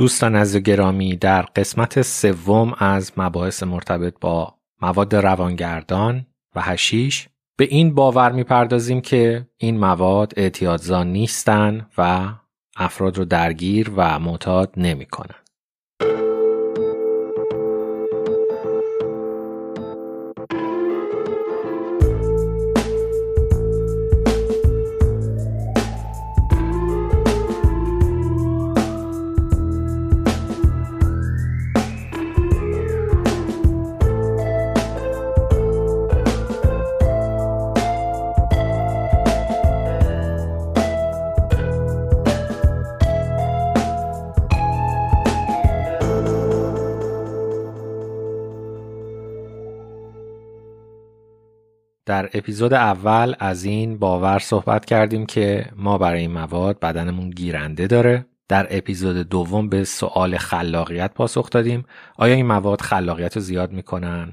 دوستان از گرامی در قسمت سوم از مباحث مرتبط با مواد روانگردان و هشیش به این باور می‌پردازیم که این مواد اعتیادزا نیستن و افراد رو درگیر و معتاد نمی‌کنن. اپیزود اول از این باور صحبت کردیم که ما برای این مواد بدنمون گیرنده داره. در اپیزود دوم به سوال خلاقیت پاسخ دادیم. آیا این مواد خلاقیت رو زیاد می‌کنن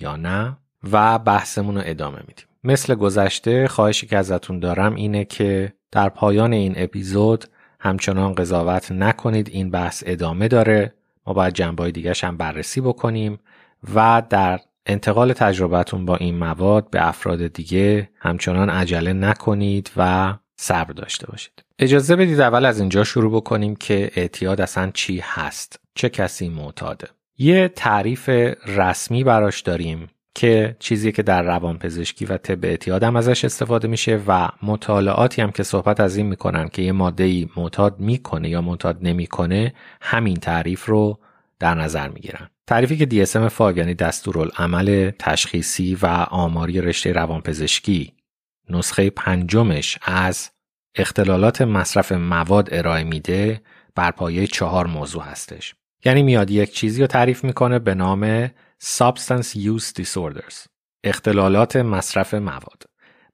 یا نه؟ و بحثمون رو ادامه میدیم. مثل گذشته خواهشی که ازتون دارم اینه که در پایان این اپیزود همچنان قضاوت نکنید. این بحث ادامه داره. ما باید جنبه دیگرش هم بررسی بکنیم و در انتقال تجربتون با این مواد به افراد دیگه همچنان عجله نکنید و صبر داشته باشید. اجازه بدید اول از اینجا شروع بکنیم که اعتیاد اصلا چی هست؟ چه کسی معتاده؟ یه تعریف رسمی براش داریم که چیزی که در روانپزشکی و طب اعتیاد هم ازش استفاده میشه و مطالعاتی هم که صحبت از این می‌کنن که یه ماده معتاد می‌کنه یا معتاد نمی‌کنه همین تعریف رو در نظر می‌گیرن. تعریفی که DSM-5 یعنی دستورالعمل تشخیصی و آماری رشته روانپزشکی نسخه پنجمش از اختلالات مصرف مواد ارائه میده بر پایه چهار موضوع هستش. یعنی میاد یک چیزی رو تعریف می‌کنه به نام Substance Use Disorders اختلالات مصرف مواد.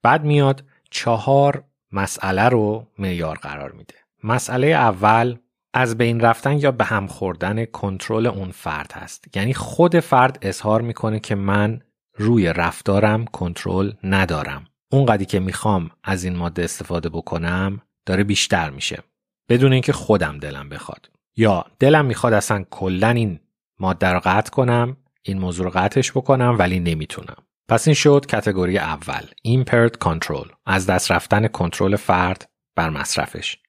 بعد میاد چهار مسئله رو معیار قرار میده. مسئله اول از بین رفتن یا به هم خوردن کنترل اون فرد هست. یعنی خود فرد اظهار می‌کنه که من روی رفتارم کنترل ندارم. اونقدری که می‌خوام از این ماده استفاده بکنم داره بیشتر میشه. بدون اینکه خودم دلم بخواد. یا دلم می‌خواد اصلا کلا این ماده رو قطع کنم این موضوع رو قطعش بکنم ولی نمی‌تونم. پس این شد کتگوری اول impaired control از دست رفتن کنترل فرد بر مصرفش.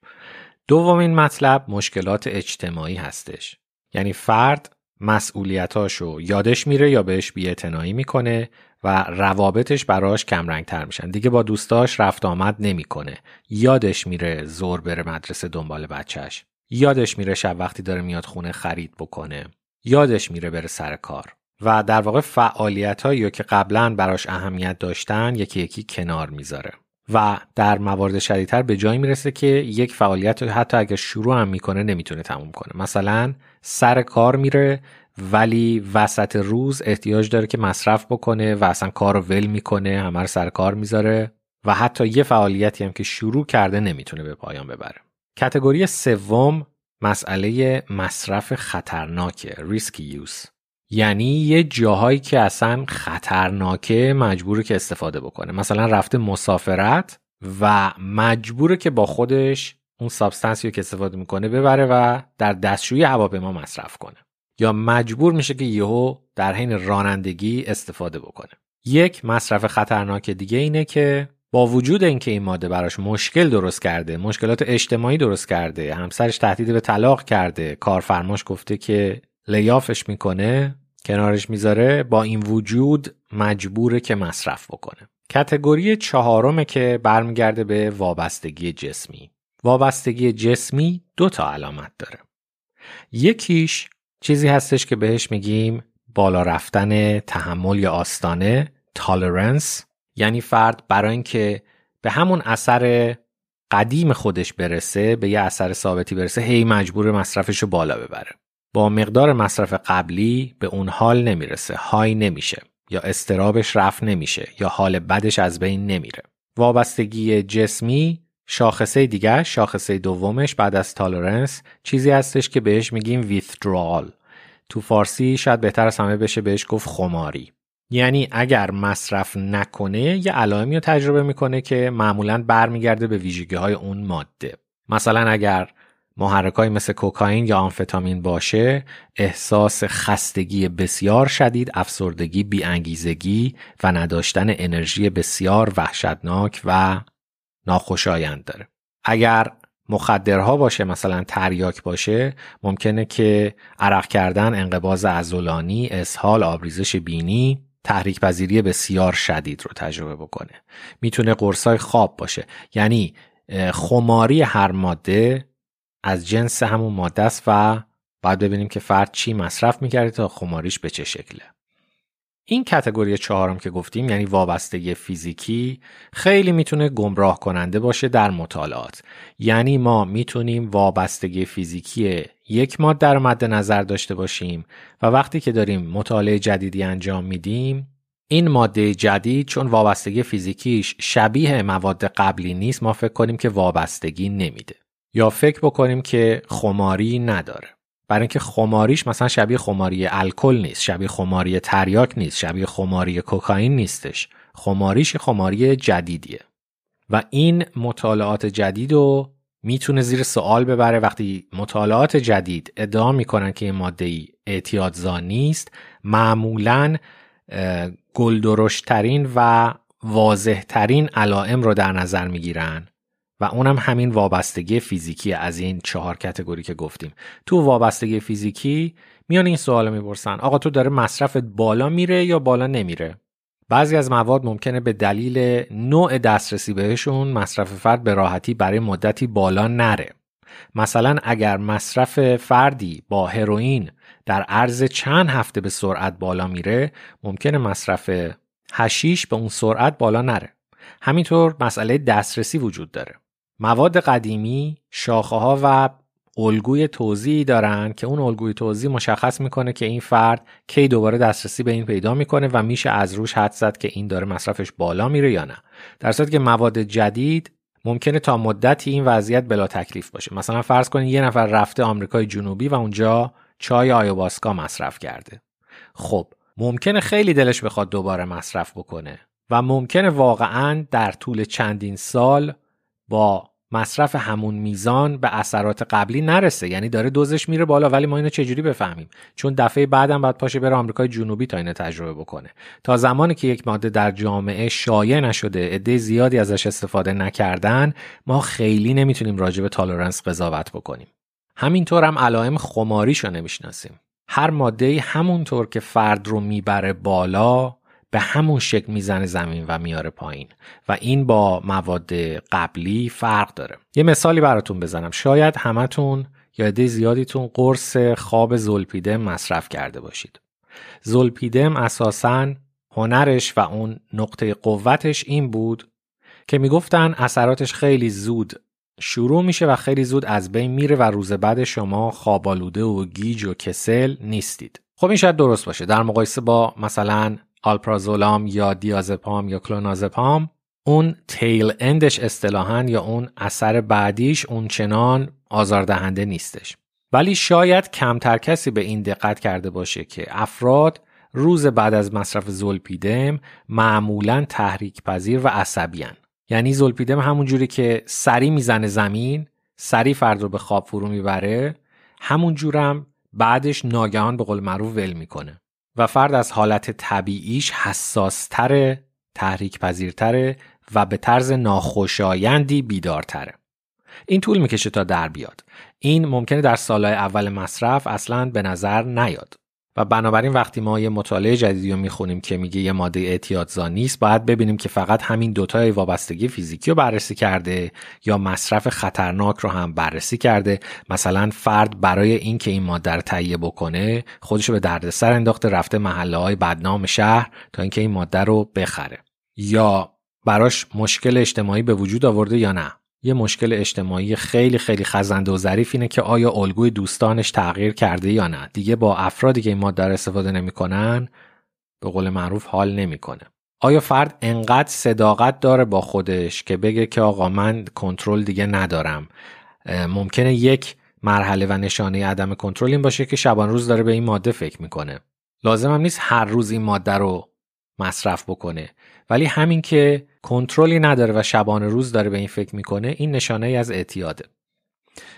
دومین مطلب مشکلات اجتماعی هستش. یعنی فرد مسئولیتاشو یادش میره یا بهش بیاعتنایی می‌کنه و روابطش براش کمرنگ تر میشن. دیگه با دوستاش رفت آمد نمی‌کنه. یادش میره زور بره مدرسه دنبال بچهش. یادش میره شب وقتی داره میاد خونه خرید بکنه. یادش میره بره سر کار. و در واقع فعالیت هایی که قبلا براش اهمیت داشتن یکی یکی کنار می‌ذاره. و در موارد شدیدتر به جایی می‌رسه که یک فعالیت حتی اگر شروع هم می‌کنه نمی‌تونه تموم کنه. مثلا سر کار میره ولی وسط روز احتیاج داره که مصرف بکنه و اصلا کار رو ول می‌کنه همه رو سر کار می‌ذاره و حتی یه فعالیتی هم که شروع کرده نمی‌تونه به پایان ببره. category سوم مسئله مصرف خطرناکه risky use یعنی یه جاهایی که اصلا خطرناکه مجبوره که استفاده بکنه. مثلا رفته مسافرت و مجبوره که با خودش اون substance ی که استفاده می‌کنه ببره و در دستشویی هواپیما مصرف کنه. یا مجبور میشه که یهو در حین رانندگی استفاده بکنه. یک مصرف خطرناک دیگه اینه که با وجود اینکه این ماده براش مشکل درست کرده مشکلات اجتماعی درست کرده همسرش تهدید به طلاق کرده کارفرماش گفته که لیافش می‌کنه کنارش می‌ذاره با این وجود مجبوره که مصرف بکنه. کتگوری چهارمه که برمیگرده به وابستگی جسمی. وابستگی جسمی دو تا علامت داره. یکیش چیزی هستش که بهش میگیم بالا رفتن تحمل یا آستانه تالرنس یعنی فرد برای اینکه به همون اثر قدیم خودش برسه به یه اثر ثابتی برسه هی مجبور مصرفش رو بالا ببره. با مقدار مصرف قبلی به اون حال نمی‌رسه های نمیشه یا استرابش رفت نمیشه یا حال بدش از بین نمیره. وابستگی جسمی شاخصه دیگه شاخصه دومش بعد از تالرنس چیزی هستش که بهش میگیم withdrawal. تو فارسی شاید بهتر از همه بشه بهش گفت خماری. یعنی اگر مصرف نکنه یه علائمی رو تجربه می‌کنه که معمولا برمیگرده به ویژگی های اون ماده. مثلا اگر محرکایی مثل کوکائین یا آمفتامین باشه احساس خستگی بسیار شدید افسردگی بیانگیزگی و نداشتن انرژی بسیار وحشتناک و ناخوشایند داره. اگر مخدرها باشه مثلا تریاک باشه ممکنه که عرق کردن انقباز ازولانی اسهال آبریزش بینی تحریک پذیری بسیار شدید رو تجربه بکنه. می‌تونه قرصای خواب باشه. یعنی خماری هر ماده از جنس همون ماده است و باید ببینیم که فرد چی مصرف می‌کرده تا خماریش به چه شکله. این کتگوری چهارم که گفتیم یعنی وابستگی فیزیکی خیلی می‌تونه گمراه کننده باشه در مطالعات. یعنی ما می‌تونیم وابستگی فیزیکی یک ماده رو مد نظر داشته باشیم و وقتی که داریم مطالعه جدیدی انجام میدیم این ماده جدید چون وابستگی فیزیکیش شبیه مواد قبلی نیست ما فکر کنیم که وابستگی نمیده. یا فکر بکنیم که خماری نداره. برای اینکه خماریش مثلا شبیه خماری الکل نیست شبیه خماری تریاک نیست شبیه خماری کوکائین نیستش. خماریش خماری جدیدیه. و این مطالعات جدید رو می‌تونه زیر سوال ببره. وقتی مطالعات جدید ادعا می‌کنن که این ماده ای اعتیادزا نیست معمولا گلدرشترین و واضحترین علائم رو در نظر می‌گیرن. و اونم همین وابستگی فیزیکی از این چهار کتگوری که گفتیم. تو وابستگی فیزیکی میان این سوال می‌پرسن آقا تو داره مصرفت بالا میره یا بالا نمیره؟ بعضی از مواد ممکنه به دلیل نوع دسترسی بهشون مصرف فرد به راحتی برای مدتی بالا نره. مثلا اگر مصرف فردی با هروئین در عرض چند هفته به سرعت بالا میره ممکنه مصرف هشیش به اون سرعت بالا نره. همینطور مسئله دسترسی وجود داره. مواد قدیمی شاخه ها و الگوی توضیحی دارن که اون الگوی توضیح مشخص می‌کنه که این فرد کی دوباره دسترسی به این پیدا می‌کنه و میشه از روش حد زد که این داره مصرفش بالا میره یا نه. در صورتی که مواد جدید ممکنه تا مدتی این وضعیت بلا تکلیف باشه. مثلا فرض کنید یه نفر رفته آمریکای جنوبی و اونجا چای آیواسکا مصرف کرده. خب ممکنه خیلی دلش بخواد دوباره مصرف بکنه و ممکنه واقعا در طول چندین سال با مصرف همون میزان به اثرات قبلی نرسه. یعنی داره دوزش میره بالا ولی ما اینو چجوری بفهمیم؟ چون دفعه بعدم باید پاشه بره آمریکای جنوبی تا اینو تجربه بکنه. تا زمانی که یک ماده در جامعه شایع نشده عده زیادی ازش استفاده نکردن ما خیلی نمی‌تونیم راجع به تالرنس قضاوت بکنیم. همینطور هم علائم خماریشو نمی‌شناسیم. هر ماده همونطور که فرد رو می‌بره بالا به همون شکل می‌زنه زمین و میاره پایین. و این با مواد قبلی فرق داره. یه مثالی براتون بزنم. شاید همتون یا عده زیادیتون قرص خواب زلپیدم مصرف کرده باشید. زلپیدم اساسا هنرش و اون نقطه قوتش این بود که می‌گفتن اثراتش خیلی زود شروع میشه و خیلی زود از بین میره و روز بعد شما خوابالوده و گیج و کسل نیستید. خب این شاید درست باشه. در مقایسه با مثلا آلپرازولام یا دیازپام یا کلونازپام اون تیل اندش اصطلاحا یا اون اثر بعدیش اون چنان آزاردهنده نیستش. ولی شاید کمتر کسی به این دقت کرده باشه که افراد روز بعد از مصرف زولپیدم معمولا تحریک پذیر و عصبیان یعنی زولپیدم همون جوری که سری می‌زنه زمین سری فرد رو به خواب فرو می‌بره همون جورم بعدش ناگهان به قول معروف ول می‌کنه. و فرد از حالت طبیعیش حساستره تحریک پذیرتره و به طرز ناخوشایندی بیدارتره. این طول می‌کشه تا در بیاد. این ممکنه در سالهای اول مصرف اصلا به نظر نیاد. و بنابراین وقتی ما یه مطالعه جدیدی رو می‌خونیم که میگه یه ماده اعتیادزا نیست باید ببینیم که فقط همین دوتای وابستگی فیزیکی رو بررسی کرده یا مصرف خطرناک رو هم بررسی کرده. مثلا فرد برای اینکه این ماده رو تهیه بکنه خودش رو به دردسر انداخته رفته محله های بدنام شهر تا اینکه این ماده رو بخره. یا براش مشکل اجتماعی به وجود آورده یا نه. یه مشکل اجتماعی خیلی خیلی خزنده و ظریف اینه که آیا الگوی دوستانش تغییر کرده یا نه. دیگه با افرادی که این ماده استفاده نمی‌کنن به قول معروف حال نمی‌کنه. آیا فرد انقدر صداقت داره با خودش که بگه که آقا من کنترل دیگه ندارم؟ ممکنه یک مرحله و نشانه عدم کنترل این باشه که شبان روز داره به این ماده فکر می‌کنه. لازم هم نیست هر روز این ماده رو مصرف بکنه. ولی همین که کنترلی نداره و شبانه روز داره به این فکر می‌کنه این نشانه ای از اعتیاده.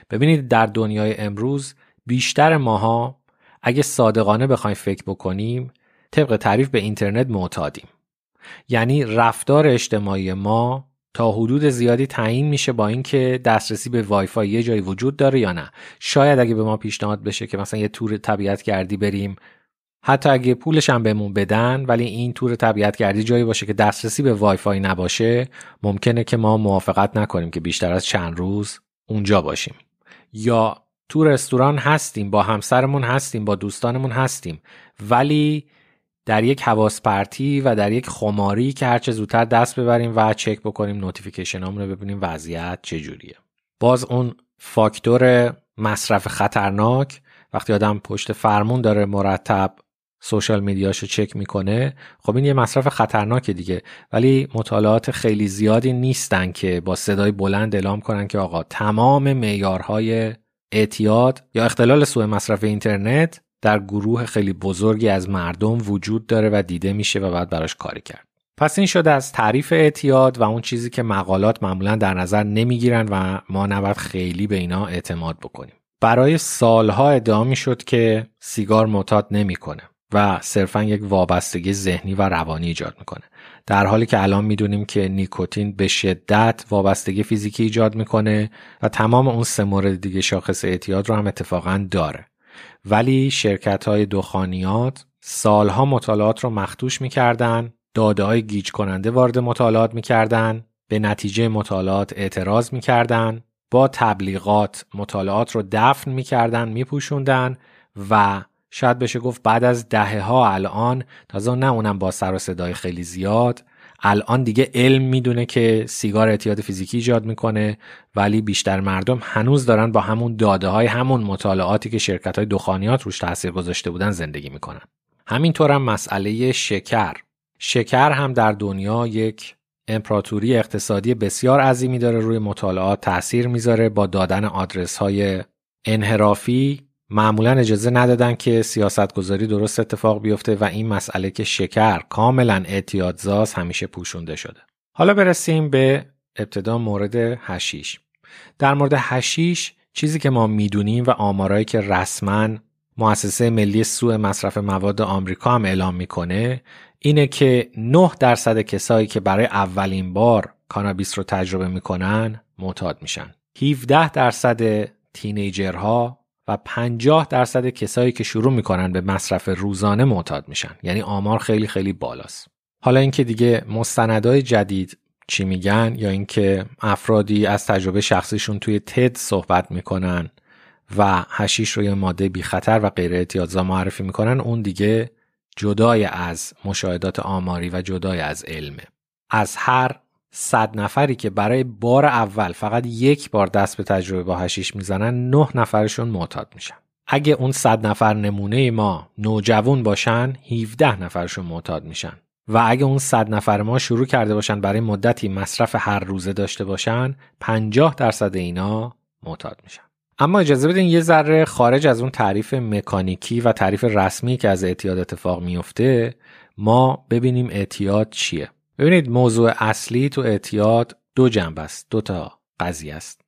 ببینید در دنیای امروز بیشتر ماها اگه صادقانه بخوایم فکر بکنیم طبق تعریف به اینترنت معتادیم. یعنی رفتار اجتماعی ما تا حدود زیادی تعیین میشه با اینکه دسترسی به وای فای یه جایی وجود داره یا نه. شاید اگه به ما پیشنهاد بشه که مثلا یه تور طبیعت گردی بریم حتی اگه پولش هم بهمون بدن ولی این تور طبیعت گردی جایی باشه که دسترسی به وای فای نباشه ممکنه که ما موافقت نکنیم که بیشتر از چند روز اونجا باشیم. یا تو رستوران هستیم با همسرمون هستیم با دوستانمون هستیم ولی در یک حواس پرتی و در یک خماری که هرچه زودتر دست ببریم و چک بکنیم notification رو ببینیم وضعیت چجوریه باز اون فاکتور مصرف خطرناک وقتی آدم پشت فرمون داره مرتب social media شو چک می‌کنه. خب این یه مصرف خطرناکه دیگه. ولی مطالعات خیلی زیادی نیستن که با صدای بلند اعلام کنن که آقا تمام معیارهای اعتیاد یا اختلال سوء مصرف اینترنت در گروه خیلی بزرگی از مردم وجود داره و دیده میشه و بعد براش کاری کرد. پس این شده از تعریف اعتیاد و اون چیزی که مقالات معمولا در نظر نمی‌گیرن و ما نباید خیلی به اینا اعتماد بکنیم. برای سالها ادعا می‌شد که سیگار معتاد نمی‌کنه. و صرفا یک وابستگی ذهنی و روانی ایجاد می‌کنه. در حالی که الان می‌دونیم که نیکوتین به شدت وابستگی فیزیکی ایجاد می‌کنه و تمام اون سه مورد دیگه شاخص اعتیاد رو هم اتفاقا داره. ولی شرکت های دخانیات سالها مطالعات رو مختوش می‌کردن داده های گیج کننده وارد مطالعات می‌کردن به نتیجه مطالعات اعتراض می‌کردن با تبلیغات مطالعات رو دفن می‌کردن میپوشوندن و شاید بشه گفت بعد از دهه ها الان تازه نه اونم با سر و صدای خیلی زیاد. الان دیگه علم می‌دونه که سیگار اعتیاد فیزیکی ایجاد می‌کنه ولی بیشتر مردم هنوز دارن با همون داده های همون مطالعاتی که شرکت های دخانیات روش تاثیر گذاشته بودن زندگی می‌کنن. همینطور هم مسئله شکر. شکر هم در دنیا یک امپراتوری اقتصادی بسیار عظیمی داره روی مطالعات تاثیر می‌ذاره. با دادن آدرس های انحرافی معمولا اجازه ندادن که سیاست گذاری درست اتفاق بیفته و این مسئله که شکر کاملا اعتیادزاز همیشه پوشونده شده. حالا برسیم به ابتدا مورد هشیش. در مورد هشیش چیزی که ما می‌دونیم و آمارایی که رسما مؤسسه ملی سوء مصرف مواد آمریکا هم اعلام می‌کنه اینه که 9 درصد کسایی که برای اولین بار کانابیس رو تجربه می‌کنن معتاد میشن. 17 درصد تینیجرها و 50 درصد کسایی که شروع می‌کنن به مصرف روزانه معتاد میشن. یعنی آمار خیلی خیلی بالاست. حالا اینکه دیگه مستندای جدید چی میگن یا اینکه افرادی از تجربه شخصیشون توی تد صحبت می‌کنن و هشیش رو یه ماده بی خطر و غیر اعتیادزا معرفی می‌کنن اون دیگه جدای از مشاهدات آماری و جدای از علمه. از هر صد نفری که برای بار اول فقط یک بار دست به تجربه با هشیش می‌زنن نه نفرشون معتاد میشن. اگه اون صد نفر نمونه ما نوجوان باشن 17 نفرشون معتاد میشن. و اگه اون صد نفر ما شروع کرده باشن برای مدتی مصرف هر روزه داشته باشن 50 درصد اینا معتاد میشن. اما اجازه بدین یه ذره خارج از اون تعریف مکانیکی و تعریف رسمی که از اعتیاد اتفاق میفته ما ببینیم اعتیاد چیه. ببینید موضوع اصلی تو اعتیاد دو جنب است دو تا قضیه است.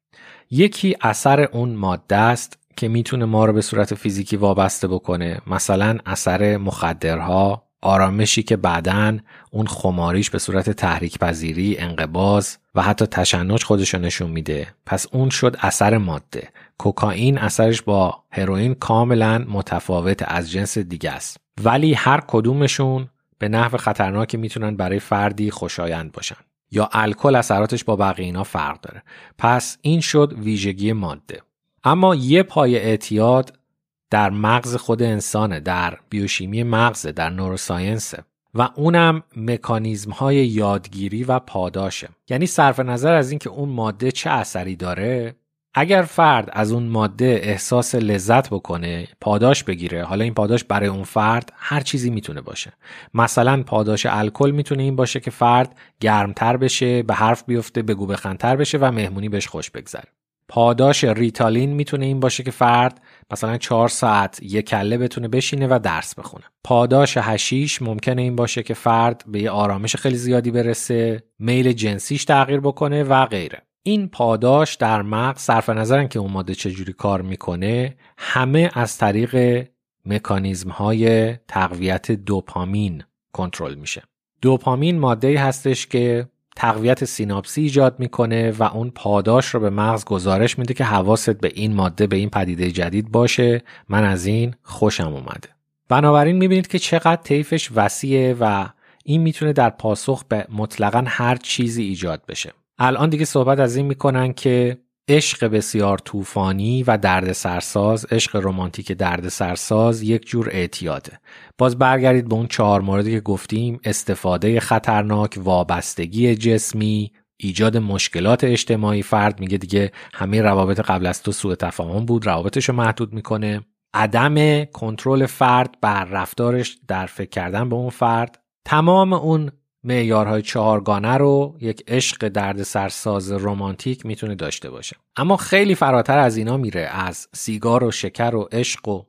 یکی اثر اون ماده است که می‌تونه ما رو به صورت فیزیکی وابسته بکنه. مثلا اثر مخدرها آرامشی که بعدا اون خماریش به صورت تحریک پذیری انقباز و حتی تشنج خودشو نشون میده. پس اون شد اثر ماده. کوکائین اثرش با هروئین کاملا متفاوت از جنس دیگه است. ولی هر کدومشون به نحو خطرناکی می‌تونن برای فردی خوشایند باشن. یا الکل اثراتش با بقیه اینا فرق داره. پس این شد ویژگی ماده. اما یه پای اعتیاد در مغز خود انسانه در بیوشیمی مغز در نوروساینسه. و اونم مکانیزم های یادگیری و پاداشه. یعنی صرف نظر از اینکه اون ماده چه اثری داره اگر فرد از اون ماده احساس لذت بکنه پاداش بگیره حالا این پاداش برای اون فرد هر چیزی می‌تونه باشه. مثلا پاداش الکل می‌تونه این باشه که فرد گرمتر بشه به حرف بیفته بگو بخندتر بشه و مهمونی بهش خوش بگذره. پاداش ریتالین می‌تونه این باشه که فرد مثلا چهار ساعت یک کله بتونه بشینه و درس بخونه. پاداش هشیش ممکنه این باشه که فرد به یه آرامش خیلی زیادی برسه میل جنسیش تغییر بکنه و غیره. این پاداش در مغز صرف نظرن که اون ماده چجوری کار می‌کنه همه از طریق مکانیزم های تقویت دوپامین کنترل میشه. دوپامین ماده هستش که تقویت سیناپسی ایجاد می‌کنه و اون پاداش رو به مغز گزارش میده که حواست به این ماده به این پدیده جدید باشه. من از این خوشم اومده. بنابراین می‌بینید که چقدر طیفش وسیعه و این می‌تونه در پاسخ به مطلقا هر چیزی ایجاد بشه. الان دیگه صحبت از این می‌کنن که عشق بسیار طوفانی و درد سرساز عشق رمانتیک درد سرساز یک جور اعتیاده. باز برگردید به اون چهار موردی که گفتیم استفاده خطرناک وابستگی جسمی ایجاد مشکلات اجتماعی. فرد میگه دیگه همه روابط قبل از تو سوء تفاهم بود روابطش رو محدود می‌کنه. عدم کنترل فرد بر رفتارش در فکر کردن به اون فرد. تمام اون معیارهای چهارگانه رو یک عشق درد سرساز رمانتیک می‌تونه داشته باشه. اما خیلی فراتر از اینا میره از سیگار و شکر و عشق و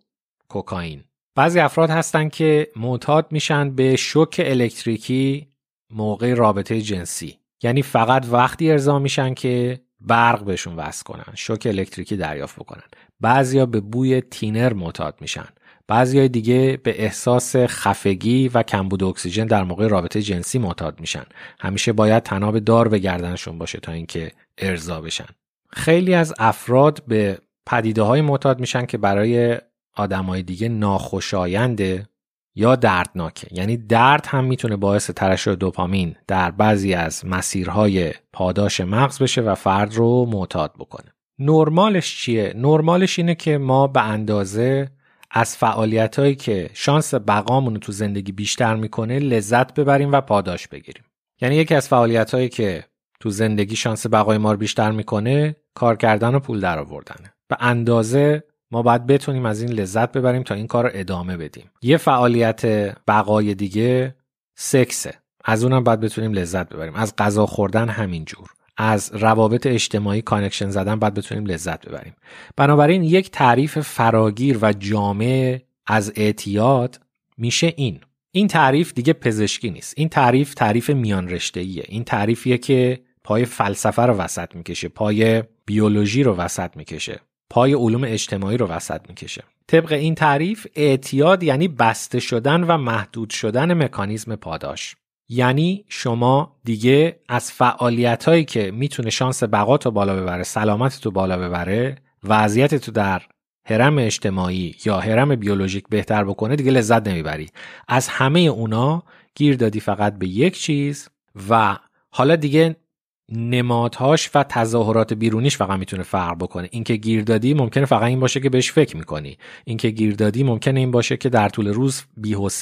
کوکائین. بعضی افراد هستن که معتاد میشن به شوک الکتریکی موقع رابطه جنسی. یعنی فقط وقتی ارضا میشن که برق بهشون وصل کنن شوک الکتریکی دریافت بکنن. بعضیا به بوی تینر معتاد میشن. بعضی دیگه به احساس خفگی و کمبود اکسیژن در موقع رابطه جنسی معتاد میشن. همیشه باید تناب دار به گردنشون باشه تا اینکه ارضا بشن. خیلی از افراد به پدیده های معتاد میشن که برای آدمای دیگه ناخوشاینده یا دردناکه. یعنی درد هم می‌تونه باعث ترشح دوپامین در بعضی از مسیرهای پاداش مغز بشه و فرد رو معتاد بکنه. نرمالش چیه؟ نرمالش اینه که ما به اندازه از فعالیت هایی که شانس بقامون رو تو زندگی بیشتر می‌کنه لذت ببریم و پاداش بگیریم. یعنی یکی از فعالیت هایی که تو زندگی شانس بقای ما رو بیشتر می‌کنه کار کردن و پول در آوردنه به اندازه ما باید بتونیم از این لذت ببریم تا این کار رو ادامه بدیم. یه فعالیت بقای دیگه سکسه. از اونم باید بتونیم لذت ببریم. از غذا خوردن همینجور. از روابط اجتماعی connection زدن باید بتونیم لذت ببریم. بنابراین یک تعریف فراگیر و جامع از اعتیاد میشه این. این تعریف دیگه پزشکی نیست. این تعریف تعریف میان رشته ایه این تعریفیه که پای فلسفه رو وسط می‌کشه پای بیولوژی رو وسط می‌کشه پای علوم اجتماعی رو وسط می‌کشه. طبق این تعریف اعتیاد یعنی بسته شدن و محدود شدن مکانیزم پاداش. یعنی شما دیگه از فعالیت هایی که می‌تونه شانس بقا تو بالا ببره سلامت تو بالا ببره وضعیت تو در هرم اجتماعی یا هرم بیولوژیک بهتر بکنه دیگه لذت نمی‌بری. از همه اونا گیر دادی فقط به یک چیز و حالا دیگه نمادهاش و تظاهرات بیرونیش فقط می‌تونه فرق بکنه. اینکه گیردادی ممکنه فقط این باشه که بهش فکر می‌کنی. اینکه گیردادی ممکنه این باشه که در طول روز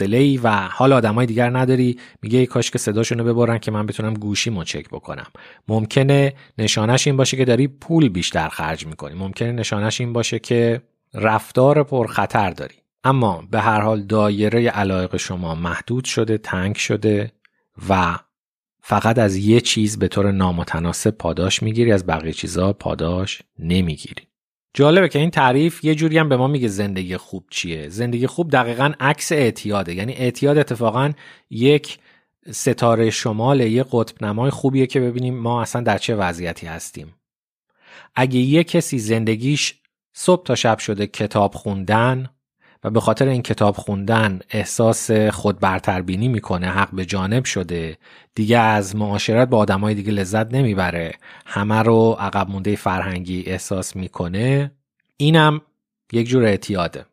ای و حال آدمای دیگر نداری. میگه کاش که صداشونو ببرن که من بتونم گوشیمو چک بکنم. ممکنه نشانش این باشه که داری پول بیشتر خرج می‌کنی. ممکنه نشانش این باشه که رفتار پرخطر داری. اما به هر حال دایره علایق شما محدود شده تنگ شده و فقط از یه چیز به طور نامتناسب پاداش می‌گیری از بقیه چیزها پاداش نمی‌گیری. جالبه که این تعریف یه جوری هم به ما میگه زندگی خوب چیه. زندگی خوب دقیقا عکس اعتیاده. یعنی اعتیاد اتفاقا یک ستاره شمال یه قطب نمای خوبیه که ببینیم ما اصلا در چه وضعیتی هستیم. اگه یه کسی زندگیش صبح تا شب شده کتاب خوندن و به خاطر این کتاب خوندن احساس خود برتربینی می‌کنه حق به جانب شده. دیگه از معاشرت با آدمای دیگه لذت نمی‌بره. همه رو عقب مونده فرهنگی احساس می‌کنه. اینم یک جور اعتیاده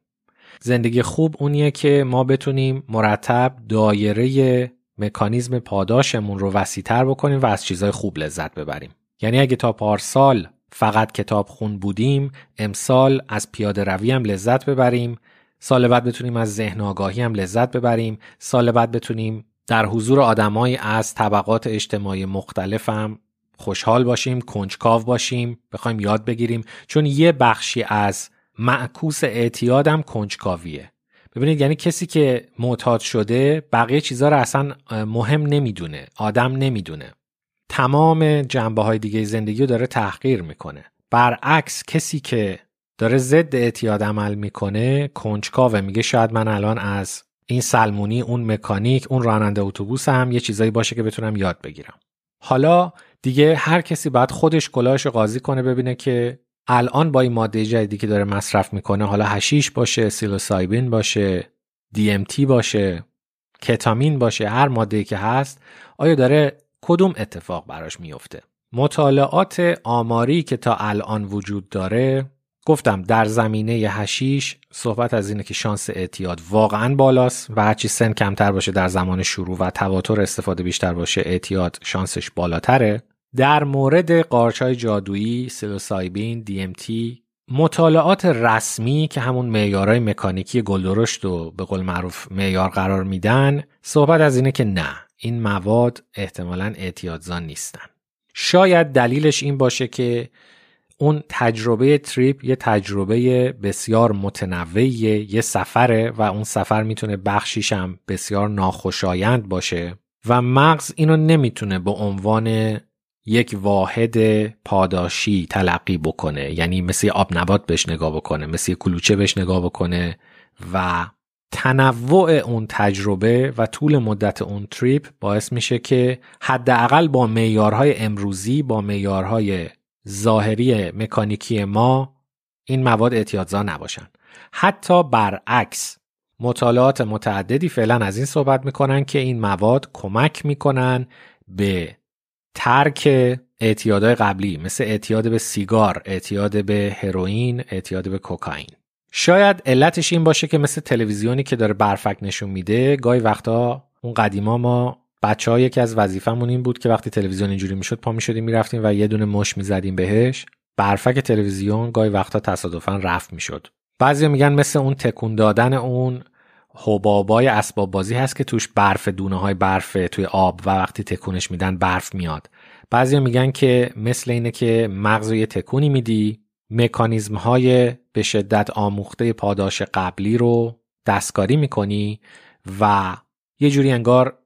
زندگی خوب اونیه که ما بتونیم مرتب دایره مکانیزم پاداشمون رو وسیعتر بکنیم و از چیزهای خوب لذت ببریم. یعنی اگه تا پارسال فقط کتاب خون بودیم امسال از پیاده روی هم لذت ببریم. سال بعد بتونیم از ذهن آگاهی هم لذت ببریم. سال بعد بتونیم در حضور آدمایی از طبقات اجتماعی مختلف هم خوشحال باشیم کنجکاو باشیم بخوایم یاد بگیریم. چون یه بخشی از معکوس اعتیادم کنجکاویه. ببینید یعنی کسی که معتاد شده بقیه چیزها رو اصلا مهم نمی‌دونه آدم نمی‌دونه. تمام جنبه های دیگه زندگی رو داره تحقیر می‌کنه. برعکس کسی که داره ضد اعتیاد عمل می‌کنه کنجکاوه. میگه شاید من الان از این سلمونی اون مکانیک اون راننده اتوبوس هم یه چیزایی باشه که بتونم یاد بگیرم. حالا دیگه هر کسی باید خودش کلاهش قاضی کنه ببینه که الان با این ماده جدیدی که داره مصرف می‌کنه حالا هشیش باشه سیلوسایبین باشه DMT باشه کتامین باشه هر ماده که هست آیا داره کدوم اتفاق براش میفته مطالعات آماری که تا الان وجود داره گفتم در زمینه هشیش صحبت از اینه که شانس اعتیاد واقعا بالاست و هرچی سن کمتر باشه در زمان شروع و تواتر استفاده بیشتر باشه اعتیاد شانسش بالاتره. در مورد قارچهای جادویی سیلوسایبین DMT مطالعات رسمی که همون معیارهای مکانیکی گلدرشت و به قول معروف معیار قرار میدن صحبت از اینه که نه این مواد احتمالا اعتیادزان نیستن. شاید دلیلش این باشه که اون تجربه تریپ یه تجربه بسیار متنوعیه یه سفره و اون سفر می‌تونه بخشیش هم بسیار ناخوشایند باشه و مغز اینو نمی‌تونه به عنوان یک واحد پاداشی تلقی بکنه. یعنی مثل آب نبات بهش نگاه بکنه مثل کلوچه بهش نگاه بکنه و تنوع اون تجربه و طول مدت اون تریپ باعث میشه که حداقل با معیارهای امروزی با معیارهای ظاهری مکانیکی ما این مواد اعتیادزا نباشن حتی برعکس مطالعات متعددی فعلا از این صحبت می‌کنن که این مواد کمک می‌کنن به ترک اعتیادهای قبلی مثل اعتیاد به سیگار، اعتیاد به هروئین، اعتیاد به کوکائین. شاید علتش این باشه که مثل تلویزیونی که داره برفک نشون میده گاهی وقتا اون قدیما ما بچه ها یکی از وظیفمون این بود که وقتی تلویزیون اینجوری می‌شد پا می‌شدیم می‌رفتیم و یه دونه مش می‌زدیم بهش. برفک تلویزیون گاهی وقتا تصادفا رفت می‌شد. بعضی میگن مثل اون تکون دادن اون حبابای اسباب بازی هست که توش برف دونه های برف توی آب و وقتی تکونش میدن برف میاد. بعضی میگن که مثل اینه که مغز یه تکونی میدی مکانیزم های به شدت آموخته پاداش قبلی رو دستکاری می‌کنی و یه جوری انگار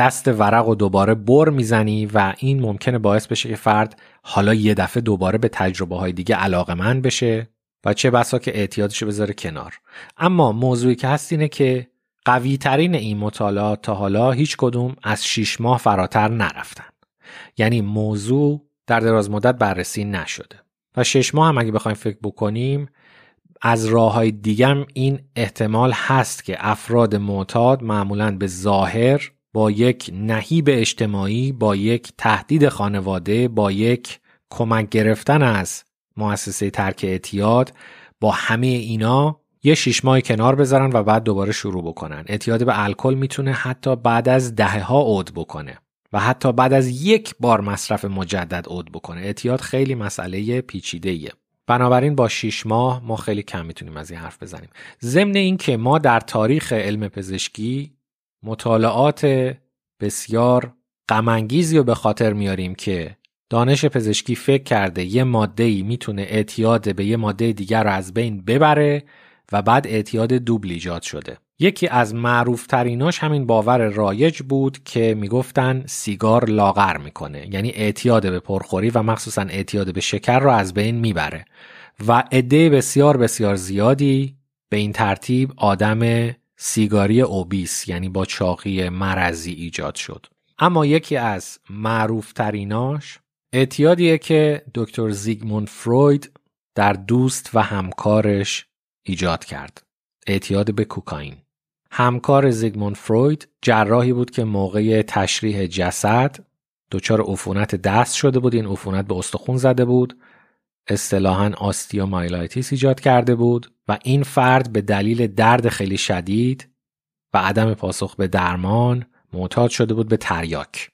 دست ورق و دوباره بر می‌زنی و این ممکنه باعث بشه که فرد حالا یه دفعه دوباره به تجربه های دیگه علاقه من بشه و چه بسا که اعتیادشو بذاره کنار. اما موضوعی که هست اینه که قوی ترین این مطالعات تا حالا هیچ کدوم از 6 ماه فراتر نرفتن. یعنی موضوع در دراز مدت بررسی نشده. و 6 ماه هم اگه بخوایم فکر بکنیم از راه های دیگم این احتمال هست که افراد معتاد معمولا به ظاهر با یک نهیب اجتماعی با یک تهدید خانواده با یک کمک گرفتن از مؤسسه ترک اعتیاد با همه اینا یه شیش ماه کنار بذارن و بعد دوباره شروع بکنن. اعتیاد به الکل می‌تونه حتی بعد از دهه ها عود بکنه و حتی بعد از یک بار مصرف مجدد عود بکنه. اعتیاد خیلی مسئله پیچیده ایه. بنابراین با شیش ماه ما خیلی کم می‌تونیم از این حرف بزنیم. ضمن این که ما در تاریخ علم پزشکی مطالعات بسیار غمانگیزی رو به خاطر میاریم که دانش پزشکی فکر کرده یه ماده ای می‌تونه اعتیاد به یه ماده دیگر رو از بین ببره و بعد اعتیاد دوبل ایجاد شده. یکی از معروف تریناش همین باور رایج بود که می‌گفتن سیگار لاغر می‌کنه یعنی اعتیاد به پرخوری و مخصوصا اعتیاد به شکر رو از بین می‌بره. و عده بسیار بسیار زیادی به این ترتیب آدم سیگاری obese یعنی با چاقی مرزی ایجاد شد. اما یکی از معروف تریناش اعتیادیه که دکتر زیگموند فروید در دوست و همکارش ایجاد کرد. اعتیاد به کوکائین. همکار زیگموند فروید جراحی بود که موقع تشریح جسد دچار عفونت دست شده بود. این عفونت به استخون زده بود. اصطلاحا osteomyelitis ایجاد کرده بود و این فرد به دلیل درد خیلی شدید و عدم پاسخ به درمان معتاد شده بود به تریاک.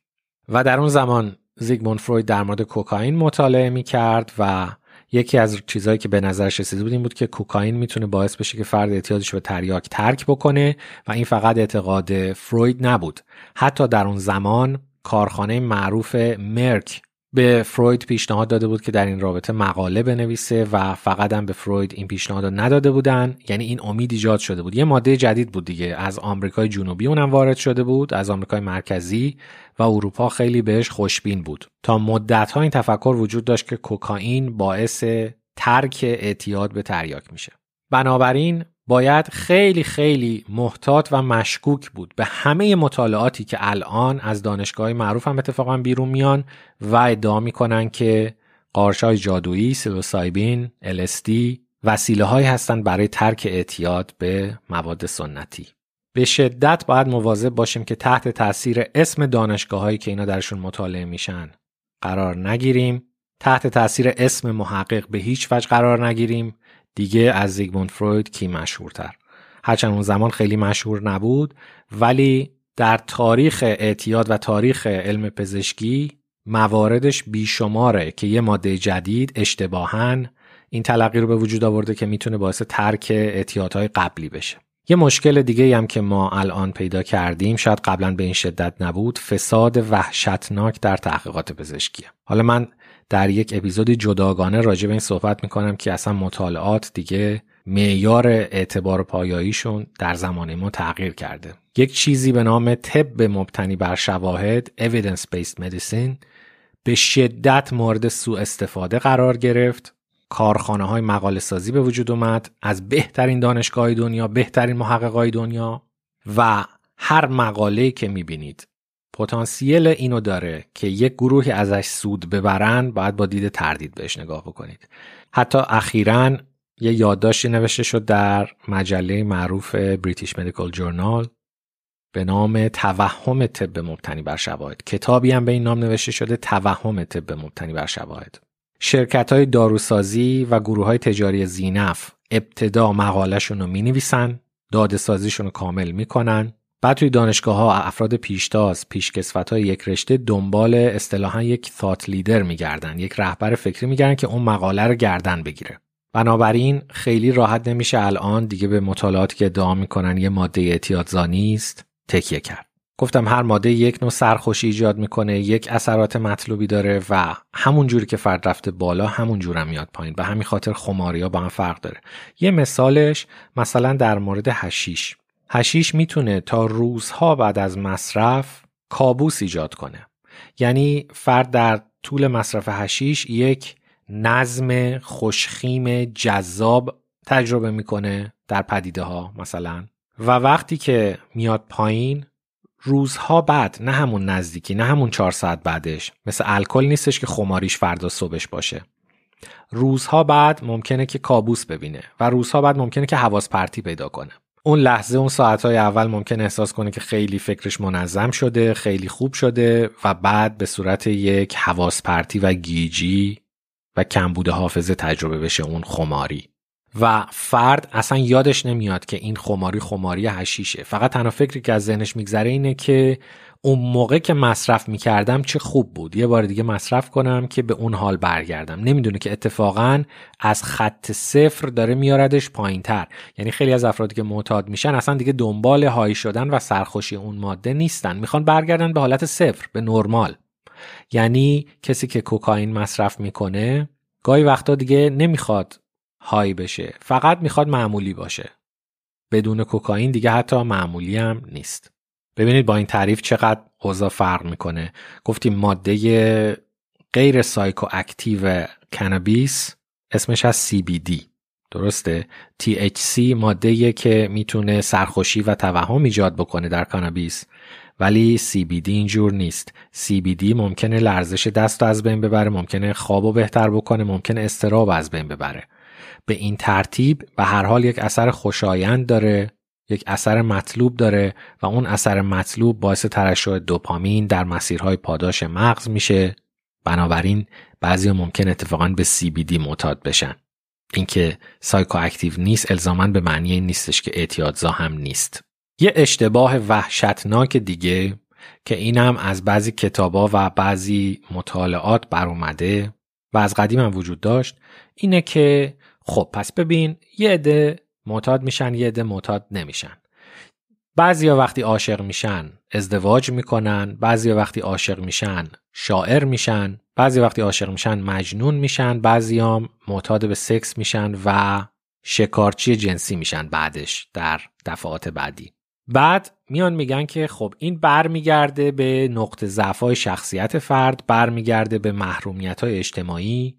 و در اون زمان زیگموند فروید در مورد کوکائین مطالعه می کرد و یکی از چیزهایی که به نظرش رسیده بود این بود که کوکائین می‌تونه باعث بشه که فرد اعتیادش به تریاک ترک بکنه و این فقط اعتقاد فروید نبود. حتی در اون زمان کارخانه معروف مرک به فروید پیشنهاد داده بود که در این رابطه مقاله بنویسه و فقط هم به فروید این پیشنهاد نداده بودن. یعنی این امید ایجاد شده بود. یه ماده جدید بود دیگه. از آمریکای جنوبی اونم وارد شده بود. از آمریکای مرکزی و اروپا خیلی بهش خوشبین بود. تا مدت ها این تفکر وجود داشت که کوکائین باعث ترک اعتیاد به تریاک میشه. بنابراین باید خیلی خیلی محتاط و مشکوک بود به همه مطالعاتی که الان از دانشگاه معروف هم اتفاقا بیرون میان و ادعا می‌کنن که قارشای جادویی، سیلوسایبین، LSD وسیله هایی هستند برای ترک اعتیاد به مواد سنتی. به شدت باید مواظب باشیم که تحت تاثیر اسم دانشگاه هایی که اینا درشون مطالعه میشن قرار نگیریم تحت تاثیر اسم محقق به هیچ وجه قرار نگیریم دیگه از زیگموند فروید کی مشهورتر؟ هرچند اون زمان خیلی مشهور نبود ولی در تاریخ اعتیاد و تاریخ علم پزشکی مواردش بیشماره که یه ماده جدید اشتباهاً این تلقی رو به وجود آورده که می‌تونه باعث ترک اعتیادهای قبلی بشه. یه مشکل دیگه هم که ما الان پیدا کردیم شاید قبلا به این شدت نبود فساد وحشتناک در تحقیقات پزشکیه. حالا من در یک اپیزود جداگانه راجع به این صحبت می‌کنم که اصلا مطالعات دیگه معیار اعتبار پایاییشون در زمان ما تغییر کرده. یک چیزی به نام طب مبتنی بر شواهد evidence based medicine به شدت مورد سوء استفاده قرار گرفت. کارخانه های مقاله سازی به وجود اومد از بهترین دانشگاه دنیا بهترین محققای دنیا و هر مقاله که می‌بینید. پتانسیل اینو داره که یک گروهی ازش سود ببرن باید با دید تردید بهش نگاه بکنید. حتی اخیرا یه یادداشتی نوشته شد در مجله معروف بریتیش مدیکال جورنال به نام توهم طب مبتنی بر شواهد. کتابی هم به این نام نوشته شده توهم طب مبتنی بر شواهد. شرکت های داروسازی و گروه های تجاری زینف ابتدا مقالهشون رو می نویسن دادسازیشون رو کامل می‌کنن. بعد توی دانشگاه ها افراد پیشتاز پیشکسوت های یک رشته دنبال اصطلاحا یک ثات لیدر میگردن یک رهبر فکری میگردن که اون مقاله رو گردن بگیره. بنابراین خیلی راحت نمیشه الان دیگه به مطالعاتی که ادعا می‌کنن یه ماده اعتیادزانی است تکیه کرد. گفتم هر ماده یک نوع سرخوشی ایجاد می‌کنه یک اثرات مطلوبی داره و همون جوری که فرد رفته بالا همون جورم میاد پایین به همین خاطر خماری ها با هم فرق داره. یه مثالش مثلا در مورد هشیش هشیش می‌تونه تا روزها بعد از مصرف کابوس ایجاد کنه. یعنی فرد در طول مصرف هشیش یک نظم خوشخیم جذاب تجربه می‌کنه در پدیده ها مثلا. و وقتی که میاد پایین روزها بعد نه همون نزدیکی نه همون چهار ساعت بعدش مثل الکل نیستش که خماریش فردا صبحش باشه. روزها بعد ممکنه که کابوس ببینه و روزها بعد ممکنه که حواس پرتی پیدا کنه. اون لحظه اون ساعتهای اول ممکن احساس کنه که خیلی فکرش منظم شده خیلی خوب شده و بعد به صورت یک حواس پرتی و گیجی و کمبود حافظه تجربه بشه اون خماری. و فرد اصلا یادش نمیاد که این خماری خماری هشیشه. فقط تنها فکری که از ذهنش میگذره اینه که اون موقع که مصرف می‌کردم چه خوب بود. یه بار دیگه مصرف کنم که به اون حال برگردم. نمی‌دونه که اتفاقا از خط صفر داره میاردش پایین تر یعنی خیلی از افرادی که معتاد میشن اصلا دیگه دنبال های شدن و سرخوشی اون ماده نیستن. می‌خوان برگردن به حالت صفر به نرمال. یعنی کسی که کوکائین مصرف می‌کنه گاهی وقتا دیگه نمی‌خواد های بشه. فقط می‌خواد معمولی باشه. بدون کوکائین دیگه حتی معمولی هم نیست. ببینید با این تعریف چقدر اوضاع فرق می‌کنه. گفتیم ماده غیر psychoactive cannabis اسمش از CBD درسته؟ THC ماده که می‌تونه سرخوشی و توهم ایجاد بکنه در کانابیس. ولی CBD اینجور نیست. CBD ممکنه لرزش دست از بین ببره ممکنه خواب و بهتر بکنه ممکنه اضطراب از بین ببره. به این ترتیب و هر حال یک اثر خوشایند داره یک اثر مطلوب داره و اون اثر مطلوب باعث ترشح دوپامین در مسیرهای پاداش مغز میشه. بنابراین بعضی ممکن اتفاقا به CBD معتاد بشن. اینکه سایکو اکتیو نیست الزاما به معنی این نیستش که اعتیادزا هم نیست. یه اشتباه وحشتناک دیگه که اینم از بعضی کتابا و بعضی مطالعات بر اومده و از قدیم هم وجود داشت اینه که خب پس ببین یه عده معتاد میشن یه عده معتاد نمیشن. بعضیا وقتی عاشق میشن ازدواج می‌کنن بعضیا وقتی عاشق میشن شاعر میشن بعضی وقتی عاشق میشن مجنون میشن بعضیام معتاد به سکس میشن و شکارچی جنسی میشن بعدش در دفعات بعدی. بعد میان میگن که خب این برمیگرده به نقطه ضعفای شخصیت فرد برمیگرده به محرومیت های اجتماعی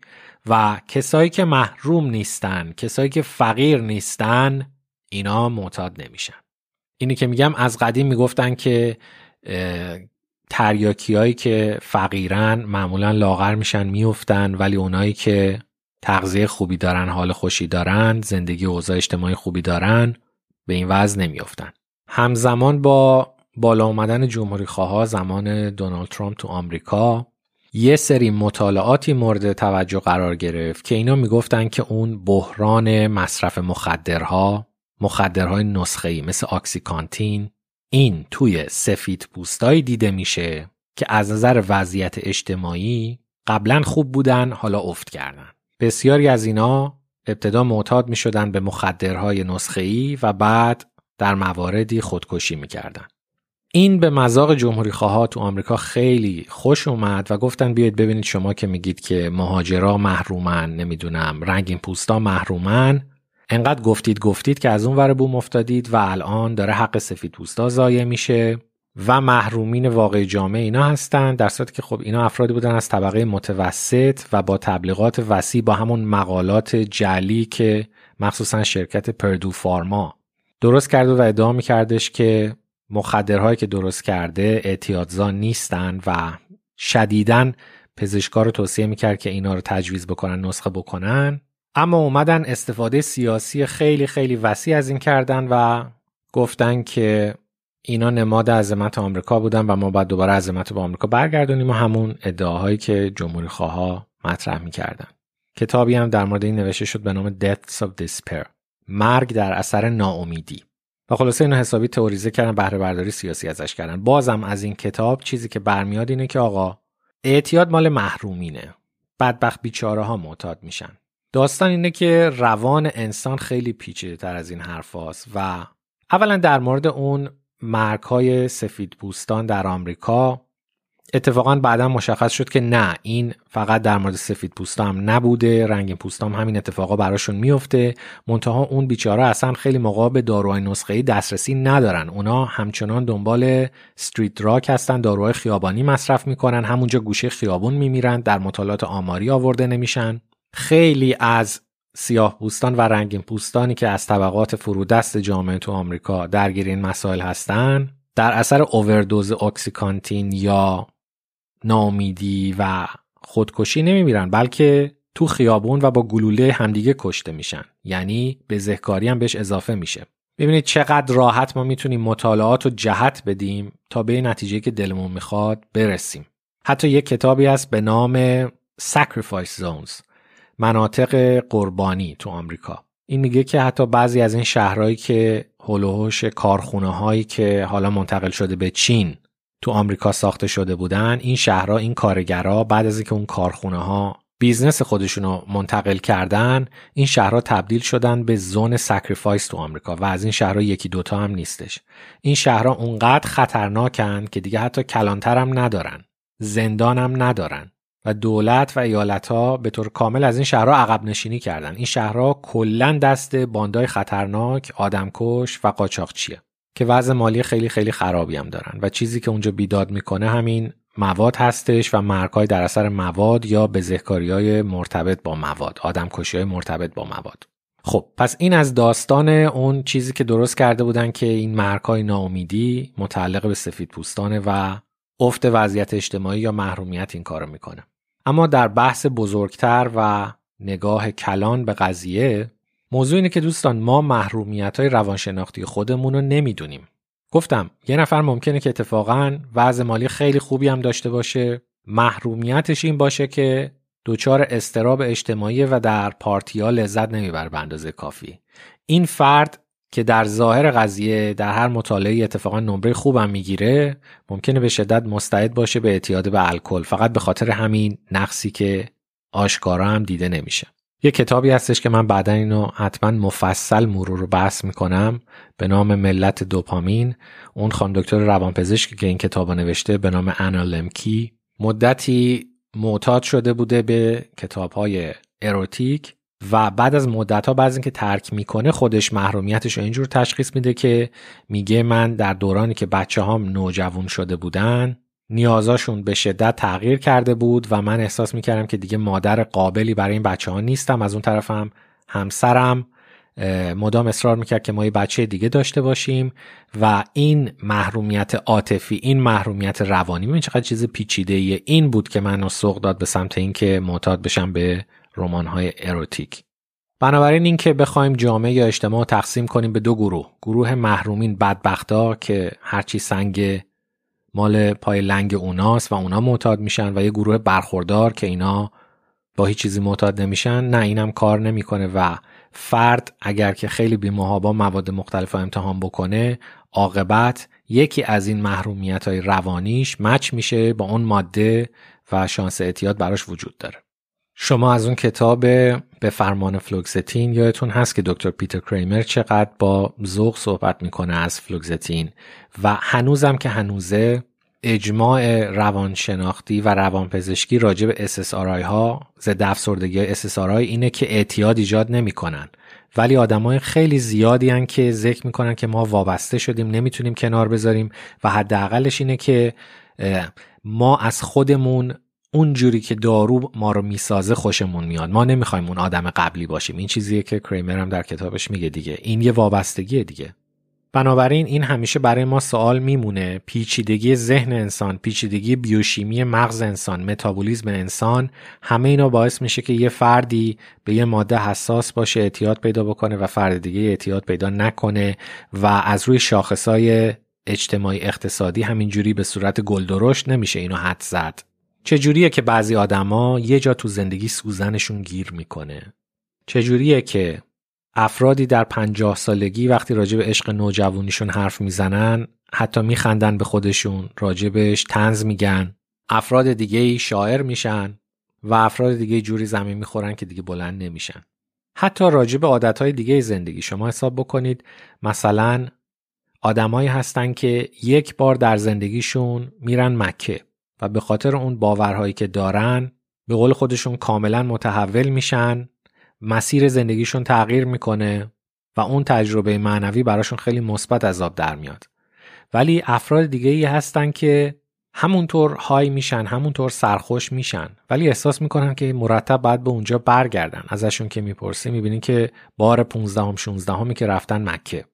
و کسایی که محروم نیستن کسایی که فقیر نیستن اینا معتاد نمیشن. اینی که میگم از قدیم می‌گفتن که تریاکی که فقیرن معمولا لاغر میشن میفتن ولی اونایی که تغذیه خوبی دارن حال خوشی دارن زندگی اوضاع اجتماعی خوبی دارن به این وضع نمیافتن. همزمان با بالا اومدن جمهوری خواه زمان دونالد ترامپ تو آمریکا یه سری مطالعاتی مورد توجه قرار گرفت که اینا می‌گفتن که اون بحران مصرف مخدرها مخدرهای نسخه‌ای مثل آکسیکانتین این توی سفید پوستایی دیده میشه که از نظر وضعیت اجتماعی قبلا خوب بودن حالا افت کردن بسیاری از اینا ابتدا معتاد می شدن به مخدرهای نسخه‌ای و بعد در مواردی خودکشی می‌کردن. این به مذاق جمهوری خواه تو آمریکا خیلی خوش اومد و گفتن بیاید ببینید شما که میگید که مهاجرا محرومن نمی‌دونم رنگین پوستا محرومن. انقدر گفتید گفتید که از اون ور بوم افتادید و الان داره حق سفید پوستا ضایع میشه و محرومین واقعی جامعه اینا هستند در صورتی که خب اینا افرادی بودن از طبقه متوسط و با تبلیغات وسیع با همون مقالات جلی که مخصوصا شرکت پردو فارما درست کرده و ادعا میکردش که مخدرهایی که درست کرده اعتیادزا نیستن و شدیدن پزشکار رو توصیه می‌کرد که اینا رو تجویز بکنن نسخه بکنن. اما اومدن استفاده سیاسی خیلی خیلی وسیع از این کردن و گفتن که اینا نماد عظمت آمریکا بودن و ما باید دوباره عظمت با آمریکا برگردونیم و همون ادعاهایی که جمهوری خواه مطرح می‌کردن. کتابی هم در مورد این نوشته شد به نام Deaths of Despair مرگ در اثر ناامیدی. و خلاصه اینو حسابی تئوریزه کردن بهره برداری سیاسی ازش کردن. بازم از این کتاب چیزی که برمیاد اینه که آقا اعتیاد مال محرومینه. بدبخت بیچاره ها معتاد میشن. داستان اینه که روان انسان خیلی پیچیده تر از این حرف و اولا در مورد اون مرگ های سفید پوستان در آمریکا اتفاقا بعدا مشخص شد که نه این فقط در مورد سفید پوستا هم نبوده رنگ پوستا هم همین اتفاقا براشون میفته. منتها اون بیچاره اصلا خیلی موقع به داروهای نسخه ای دسترسی ندارن. اونا همچنان دنبال استریت راک هستن داروهای خیابانی مصرف می‌کنن همونجا گوشه خیابون میمیرن در مطالعات آماری آورده نمیشن. خیلی از سیاه پوستان و رنگین پوستانی که از طبقات فرودست جامعه تو آمریکا درگیر این مسائل هستن در اثر اووردوز اکسیکانتین یا نامیدی و خودکشی نمیمیرن بلکه تو خیابون و با گلوله همدیگه کشته میشن. یعنی به ذهکاری هم بهش اضافه میشه. ببینید چقدر راحت ما می‌تونیم مطالعات و جهت بدیم تا به نتیجه که دلمون می‌خواد برسیم. حتی یک کتابی هست به نام Sacrifice Zones مناطق قربانی تو آمریکا. این میگه که حتی بعضی از این شهرهایی که حول و حوش کارخونه هایی که حالا منتقل شده به چین تو آمریکا ساخته شده بودن این شهرها این کارگرها بعد از اینکه اون کارخونه ها business خودشون رو منتقل کردن این شهرها تبدیل شدن به zone sacrifice تو آمریکا و از این شهرها یکی دوتا هم نیستش. این شهرها اونقدر خطرناکن که دیگه حتی کلانتر هم ندارن زندان هم ندارن و دولت و ایالت ها به طور کامل از این شهرها عقب نشینی کردن. این شهرها کلا دست باندای خطرناک آدمکش و قاچاقچیه. که وضع مالی خیلی خیلی خرابی هم دارن. و چیزی که اونجا بیداد می‌کنه همین مواد هستش و مرگای در اثر مواد یا بزهکاری های مرتبط با مواد آدم های مرتبط با مواد. خب پس این از داستان اون چیزی که درست کرده بودن که این مرکای ناامیدی متعلق به سفید پوستانه و افت وضعیت اجتماعی یا محرومیت این کارو می‌کنه. اما در بحث بزرگتر و نگاه کلان به قضیه موضوع اینه که دوستان ما محرومیت های روانشناختی خودمون رو نمی‌دونیم. گفتم یه نفر ممکنه که اتفاقا وضع مالی خیلی خوبی هم داشته باشه محرومیتش این باشه که دچار استراب اجتماعی و در پارتیا لذت نمی‌بره به اندازه کافی. این فرد که در ظاهر قضیه در هر مطالعه اتفاقا نمره خوبم می‌گیره ممکنه به شدت مستعد باشه به اعتیاد به الکل. فقط به خاطر همین نقصی که آشکارا هم دیده نمیشه. یه کتابی هستش که من بعدا اینو حتما مفصل مرور رو بحث می‌کنم. به نام ملت دوپامین. اون خان دکتر روانپزشکی که این کتاب نوشته به نام انالمکی مدتی معتاد شده بوده به کتاب های اروتیک و بعد از مدت ها بعد اینکه ترک می‌کنه خودش محرومیتش رو اینجور تشخیص میده که میگه من در دورانی که بچه هام نوجوان شده بودن نیازاشون به شدت تغییر کرده بود و من احساس می‌کردم که دیگه مادر قابلی برای این بچه ها نیستم. از اون طرفم همسرم مدام اصرار می‌کرد که ما یه بچه دیگه داشته باشیم و این محرومیت عاطفی این محرومیت روانی چقدر چیز پیچیده این بود که منو سوق داد به سمت اینکه معتاد بشم به رمان‌های اروتیک. بنابراین اینکه بخوایم جامعه یا اجتماع تقسیم کنیم به دو گروه. گروه محرومین بدبختا که هرچی سنگ مال پای لنگ اوناست و اونا معتاد میشن و یه گروه برخوردار که اینا با هیچ چیزی معتاد نمیشن. نه اینم کار نمی‌کنه و فرد اگر که خیلی بی‌محابا مواد مختلف امتحان بکنه عاقبت یکی از این محرومیت های روانیش match میشه با اون ماده و شانس اعتیاد براش وجود داره. شما از اون کتاب به فرمان فلوکستین یادتون هست که دکتر پیتر کریمر چقدر با ذوق صحبت می‌کنه از فلوکستین و هنوزم که هنوزه اجماع روانشناختی و روانپزشکی راجع به SSRI ها ضد افسردگی SSRI اینه که اعتیاد ایجاد نمی‌کنن. ولی آدمای خیلی زیادی هن که ذکر می‌کنن که ما وابسته شدیم نمی‌تونیم کنار بذاریم و حداقلش اینه که ما از خودمون اون جوری که دارو ما رو می‌سازه خوشمون میاد. ما نمی‌خوایم اون آدم قبلی باشیم. این چیزیه که کریمر هم در کتابش میگه دیگه. این یه وابستگیه دیگه. بنابراین این همیشه برای ما سوال میمونه. پیچیدگی ذهن انسان پیچیدگی بیوشیمی مغز انسان متابولیزم انسان همه اینا باعث میشه که یه فردی به یه ماده حساس باشه اعتیاد پیدا بکنه و فرد دیگه اعتیاد پیدا نکنه و از روی شاخصای اجتماعی اقتصادی همینجوری به صورت گلدرشت نمیشه اینو حد زد. چجوریه که بعضی آدما یه جا تو زندگی سوزنشون گیر می‌کنه؟ چجوریه که افرادی در پنجاه سالگی وقتی راجع به عشق نوجوانیشون حرف می‌زنن حتی میخندن به خودشون راجبش تنز میگن. افراد دیگه شاعر میشن و افراد دیگه جوری زمین می‌خورن که دیگه بلند نمیشن. حتی راجع به عادتهای دیگه زندگی شما حساب بکنید. مثلا آدمایی هستن که یک بار در زندگیشون میرن مکه و به خاطر اون باورهایی که دارن به قول خودشون کاملا متحول میشن. مسیر زندگیشون تغییر می‌کنه و اون تجربه معنوی براشون خیلی مثبت از آب در میاد. ولی افراد دیگه ای هستن که همونطور های میشن همونطور سرخوش میشن ولی احساس می‌کنن که مرتب باید به اونجا برگردن ازشون که می‌پرسی می‌بینین که بار 15 هم 16 همی که رفتن مکه.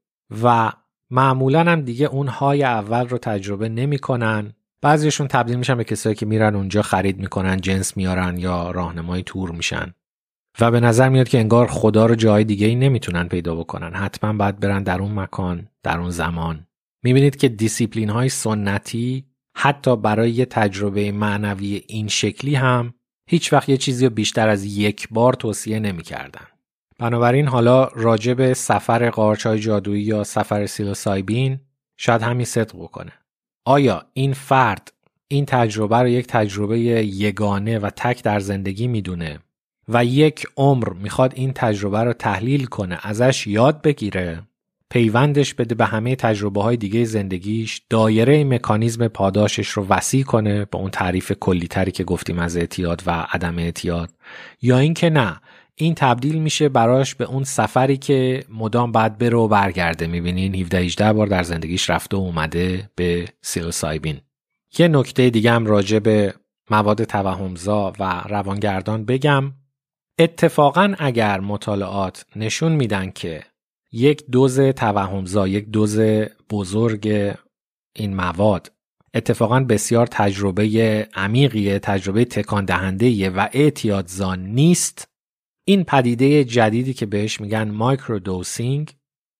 و معمولا هم دیگه اون های اول رو تجربه نمی‌کنن. بعضیشون تبدیل میشن به کسایی که میرن اونجا خرید می‌کنن جنس میارن یا راهنمای تور میشن. و به نظر میاد که انگار خدا رو جای دیگه ای نمی‌تونن پیدا بکنن حتما باید برن در اون مکان در اون زمان می‌بینید که دیسیپلین های سنتی حتی برای یه تجربه معنوی این شکلی هم هیچ وقت یه چیزی رو بیشتر از یک بار توصیه نمی‌کردن. بنابراین حالا راجع به سفر قارچای جادویی یا سفر سیلوسایبین شاید همین صدق بکنه. آیا این فرد این تجربه رو یک تجربه یگانه و تک در زندگی می‌دونه و یک عمر می‌خواد این تجربه رو تحلیل کنه ازش یاد بگیره پیوندش بده به همه تجربه های دیگه زندگیش دایره مکانیزم پاداشش رو وسیع کنه با اون تعریف کلیتری که گفتیم از اعتیاد و عدم اعتیاد. یا اینکه نه این تبدیل میشه براش به اون سفری که مدام بعد بره و برگرده. می‌بینین 17 18 بار در زندگیش رفته و اومده به سایبین یه نکته دیگه هم راجع به مواد توهمزا و روانگردان بگم. اتفاقا اگر مطالعات نشون میدن که یک دوز توهمزا یک دوز بزرگ این مواد اتفاقا بسیار تجربه عمیقیه تجربه تکان دهنده و اعتیادزا نیست این پدیده جدیدی که بهش میگن مایکرو دوسینگ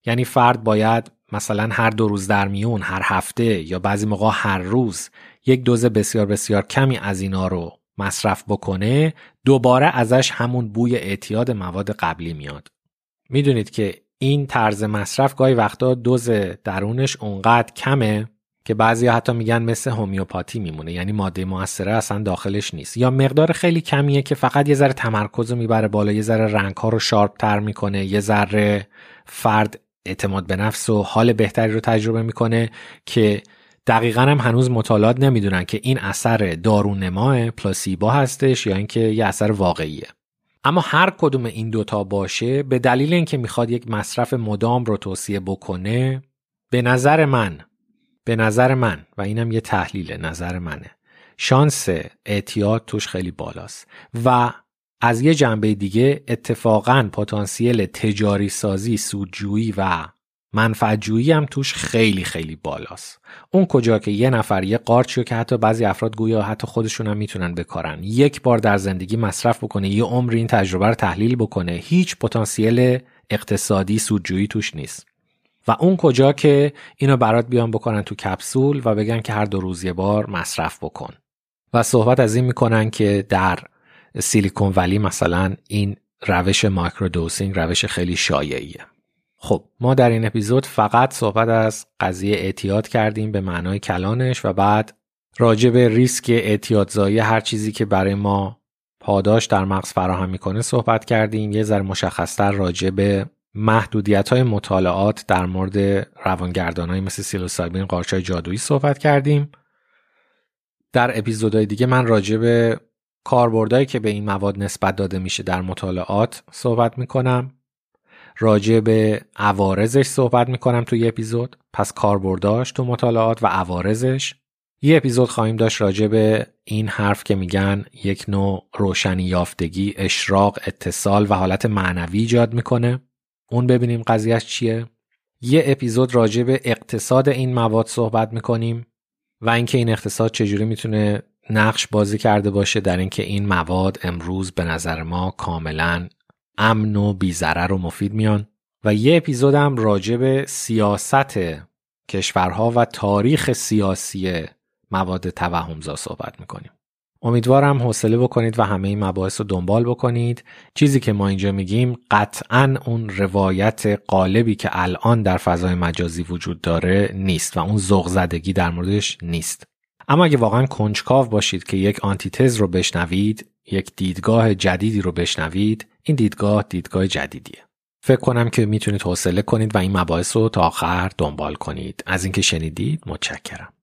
یعنی فرد باید مثلا هر دو روز در میون هر هفته یا بعضی موقع هر روز یک دوز بسیار بسیار کمی از اینا رو مصرف بکنه دوباره ازش همون بوی اعتیاد مواد قبلی میاد. می‌دونید که این طرز مصرف گاهی وقتا دوز درونش اونقدر کمه که بعضی حتی میگن مثل هومیوپاتی میمونه یعنی ماده موثره اصلا داخلش نیست. یا مقدار خیلی کمیه که فقط یه ذره تمرکز رو می‌بره بالا یه ذره رنگ ها رو شارپ تر می‌کنه یه ذره فرد اعتماد به نفس و حال بهتری رو تجربه می‌کنه که دقیقا هم هنوز مطالعات نمی‌دونن که این اثر دارونما پلاسیبا هستش یا اینکه یه اثر واقعیه. اما هر کدوم این دوتا باشه به دلیل اینکه می‌خواد یک مصرف مدام رو توصیه بکنه به نظر من به نظر من و اینم یه تحلیل نظر منه شانس اعتیاد توش خیلی بالاست. و از یه جنبه دیگه اتفاقا پتانسیل تجاری سازی سودجویی و منفعتجویی هم توش خیلی خیلی بالاست. اون کجا که یه نفر یه قارچیو که حتی بعضی افراد گویا حتی خودشون هم می‌تونن بکارن یک بار در زندگی مصرف بکنه یه عمر این تجربه رو تحلیل بکنه هیچ پتانسیل اقتصادی سودجویی توش نیست. و اون کجا که اینو برات بیان بکنن تو کپسول و بگن که هر دو روز یه بار مصرف بکن. و صحبت از این می‌کنن که در سیلیکون ولی مثلا این روش مایکرودوسینگ روش خیلی شایعیه. خب ما در این اپیزود فقط صحبت از قضیه اعتیاد کردیم به معنای کلانش و بعد راجع به ریسک اعتیادزایی هر چیزی که برای ما پاداش در مغز فراهم می‌کنه صحبت کردیم. یه ذره مشخصتر راجع به محدودیت های مطالعات در مورد روانگردان های مثل سیلوسایبین قارچای جادویی صحبت کردیم. در اپیزودهای دیگه من راجع به کاربردهایی که به این مواد نسبت داده میشه در مطالعات صحبت می‌کنم. راجع به عوارضش صحبت می‌کنم توی اپیزود. پس کاربرداش تو مطالعات و عوارضش. یه اپیزود خواهیم داشت راجع به این حرف که میگن یک نوع روشنی یافتگی اشراق اتصال و حالت معنوی ایجاد می‌کنه. اون ببینیم قضیهش چیه. یه اپیزود راجع به اقتصاد این مواد صحبت می‌کنیم و اینکه این اقتصاد چجوری می‌تونه نقش بازی کرده باشه در اینکه این مواد امروز به نظر ما کاملا امن و بیزرر و مفید میان. و یه اپیزودم راجع به سیاست کشورها و تاریخ سیاسی مواد توهمزا صحبت می‌کنیم. امیدوارم حوصله بکنید و همه این مباحث رو دنبال بکنید. چیزی که ما اینجا میگیم قطعا اون روایت قالبی که الان در فضای مجازی وجود داره نیست و اون ذوق زدگی در موردش نیست. اما اگه واقعا کنجکاو باشید که یک آنتیتز رو بشنوید یک دیدگاه جدیدی رو بشنوید. این دیدگاه دیدگاه جدیدیه. فکر کنم که می‌تونید حوصله کنید و این مباحث رو تا آخر دنبال کنید. از اینکه شنیدید متشکرم.